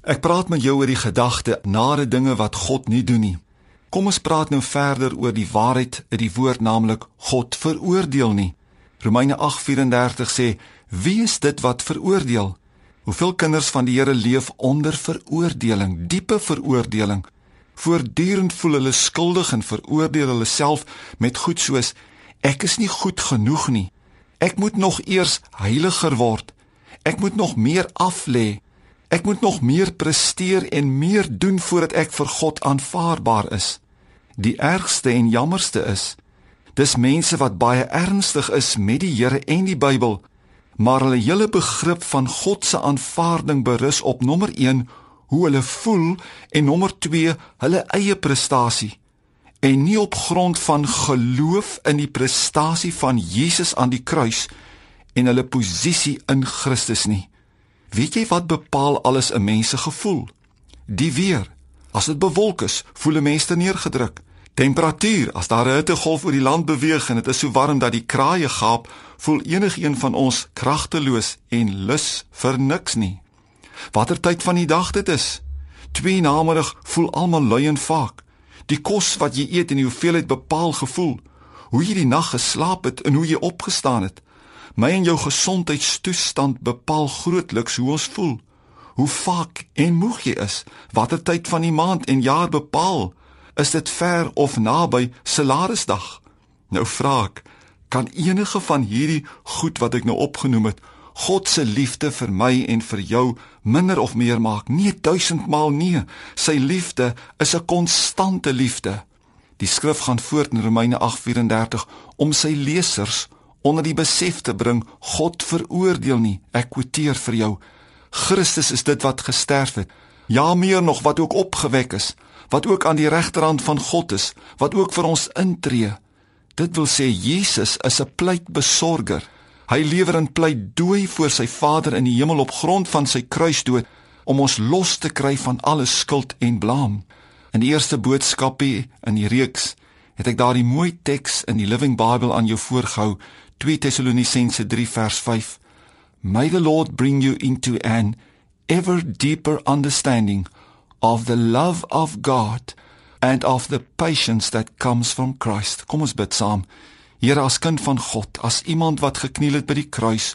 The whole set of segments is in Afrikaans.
Ek praat met jou oor die gedagte nare dinge wat God nie doen nie. Kom ons praat nou verder oor die waarheid uit die woord naamlik God veroordeel nie. Romeine 8:34 sê: "Wie is dit wat veroordeel?" Hoeveel kinders van die Here leef onder veroordeling, diepe veroordeling. Voortdurend voel hulle skuldig en veroordeel hulle self met goed soos: "Ek is nie goed genoeg nie. Ek moet nog eers heiliger word. Ek moet nog meer aflê." Ek moet nog meer presteer en meer doen voordat ek vir God aanvaarbaar is. Die ergste en jammerste is dis mense wat baie ernstig is met die Here en die Bybel, maar hulle hele begrip van God se aanvaarding berus op nommer 1 hoe hulle voel en nommer 2 hulle eie prestasie en nie op grond van geloof in die prestasie van Jesus aan die kruis en hulle posisie in Christus nie. Weet jy wat bepaal alles 'n mens se gevoel? Die weer. As dit bewolk is, voel 'n mens neergedruk. Temperatuur. As daar 'n hittegolf oor die land beweeg en dit is so warm dat die kraaie gaap, voel enigiemand van ons kragteloos en lus vir niks nie. Watter tyd van die dag dit is? Twee namiddag voel almal lui en vaak. Die kos wat jy eet en die hoeveelheid bepaal gevoel. Hoe jy die nag geslaap het en hoe jy opgestaan het. My en jou gesondheidstoestand bepaal grootliks hoe ons voel. Hoe vaak en moeg jy is, watter tyd van die maand en jaar bepaal is dit ver of naby salarisdag. Nou vra ek, kan enige van hierdie goed wat ek nou opgenoem het, God se liefde vir my en vir jou minder of meer maak? Nee, duisendmaal nee. Sy liefde is 'n konstante liefde. Die skrif gaan voort in Romeine 8:34 om sy lesers onder die besef te bring God veroordeel nie. Ek kwoteer vir jou. Christus is dit wat gesterf het. Ja meer nog wat ook opgewek is, wat ook aan die regterhand van God is, wat ook vir ons intree. Dit wil sê Jesus is 'n pleitbesorger. Hy lewer en pleit dooi voor sy Vader in die hemel op grond van sy kruisdood om ons los te kry van alle skuld en blaam. In die eerste boodskapie in die reeks het ek daardie mooi teks in die Living Bible aan jou voorgehou 2 Tessalonisense 3 vers 5 May the Lord bring you into an ever deeper understanding of the love of God and of the patience that comes from Christ. Kom ons bid saam. Here as kind van God, as iemand wat gekniel het by die kruis,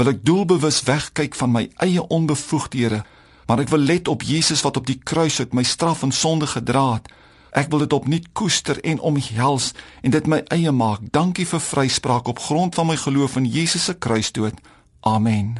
wil ek doelbewus wegkyk van my eie onbevoegdhede, maar ek wil let op Jesus wat op die kruis uit my straf en sonde gedra het. Ek wil dit opnuut koester en omhels en dit my eie maak. Dankie vir vryspraak op grond van my geloof in Jesus se kruisdood. Amen.